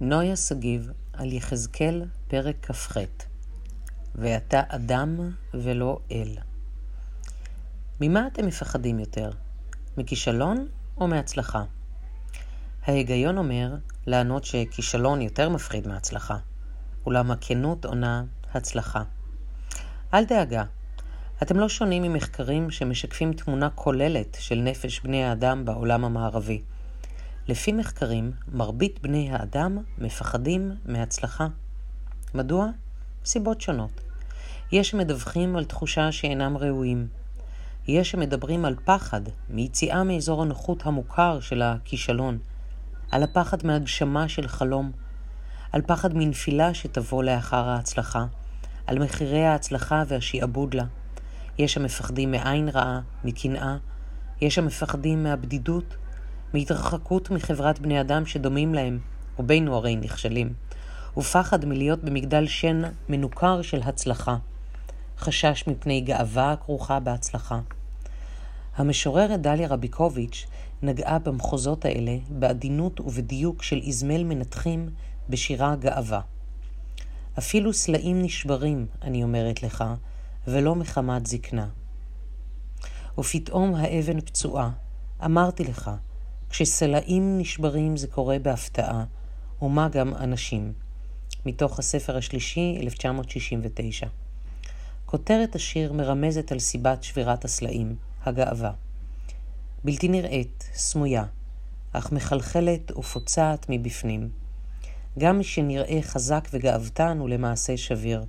נויה שגיב על יחזקאל, פרק כ"ח ואתה אדם ולא אל. ממה אתם מפחדים יותר? מכישלון או מהצלחה? ההיגיון אומר לענות שכישלון יותר מפחיד מהצלחה, אולם הכנות עונה הצלחה. אל דאגה, אתם לא שונים ממחקרים שמשקפים תמונה כוללת של נפש בני האדם בעולם המערבי. לפי מחקרים, מרבית בני האדם מפחדים מהצלחה. מדוע? סיבות שונות. יש שמדווחים על תחושה שאינם ראויים. יש שמדברים על פחד מיציאה מאזור הנוחות המוכר של הכישלון, על הפחד מהגשמה של חלום, על פחד מנפילה שתבוא לאחר ההצלחה, על מחירי ההצלחה והשעבוד לה. יש המפחדים מעין רעה, מקנאה, יש המפחדים מהבדידות, מהתרחקות מחברת בני אדם שדומים להם, רובנו הרי נכשלים, ופחד מלהיות במגדל שן מנוכר של הצלחה, חשש מפני גאווה הכרוכה בהצלחה. המשוררת דליה רביקוביץ' נגעה במחוזות האלה בעדינות ובדיוק של איזמל מנתחים בשירה גאווה. אפילו סלעים נשברים, אני אומרת לך, ולא מחמת זקנה. ופתאום האבן פצועה, אמרתי לך, כשסלעים נשברים זה קורה בהפתעה, ומה גם אנשים. מתוך הספר השלישי, 1969. כותרת השיר מרמזת על סיבת שבירת הסלעים, הגאווה. בלתי נראית, סמויה, אך מחלחלת ופוצעת מבפנים. גם שנראה חזק וגאוותן הוא למעשה שביר.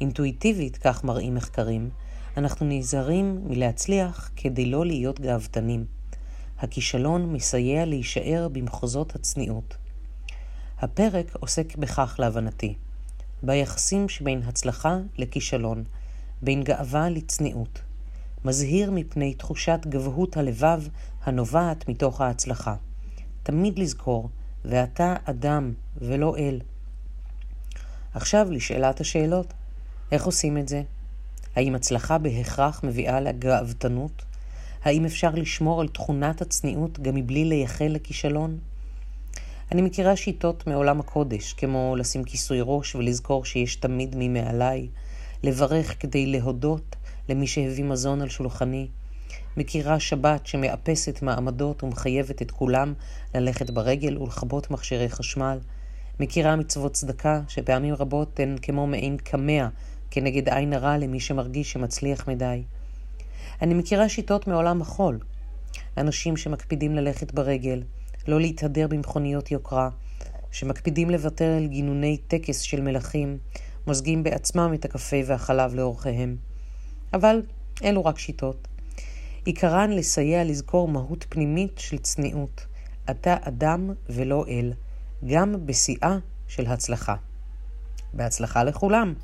אינטואיטיבית, כך מראים מחקרים, אנחנו נזהרים מלהצליח כדי לא להיות גאוותנים. הכישלון מסייע להישאר במחוזות הצניעות. הפרק עוסק בכך להבנתי, ביחסים שבין הצלחה לכישלון, בין גאווה לצניעות. מזהיר מפני תחושת גבהות הלבב הנובעת מתוך ההצלחה. תמיד לזכור, ואתה אדם ולא אל. עכשיו לשאלת השאלות, איך עושים את זה? האם הצלחה בהכרח מביאה לגאוותנות? האם אפשר לשמור על תכונת הצניעות גם מבלי לייחל לכישלון? אני מכירה שיטות מעולם הקודש, כמו לשים כיסוי ראש ולזכור שיש תמיד מי מעליי, לברך כדי להודות למי שהביא מזון על שולחני. מכירה שבת שמאפסת מעמדות ומחייבת את כולם ללכת ברגל ולכבות מכשירי חשמל. מכירה מצוות צדקה שפעמים רבות הן כמו מעין קמע כנגד עין הרע למי שמרגיש שמצליח מדי. אני מכירה שיטות מעולם החול. אנשים שמקפידים ללכת ברגל, לא להתהדר במכוניות יוקרה, שמקפידים לוותר על גינוני טקס של מלכים, מוזגים בעצמם את הקפה והחלב לאורחיהם. אבל אלו רק שיטות. עיקרן לסייע לזכור מהות פנימית של צניעות. אתה אדם ולא אל, גם בשיאה של הצלחה. בהצלחה לכולם.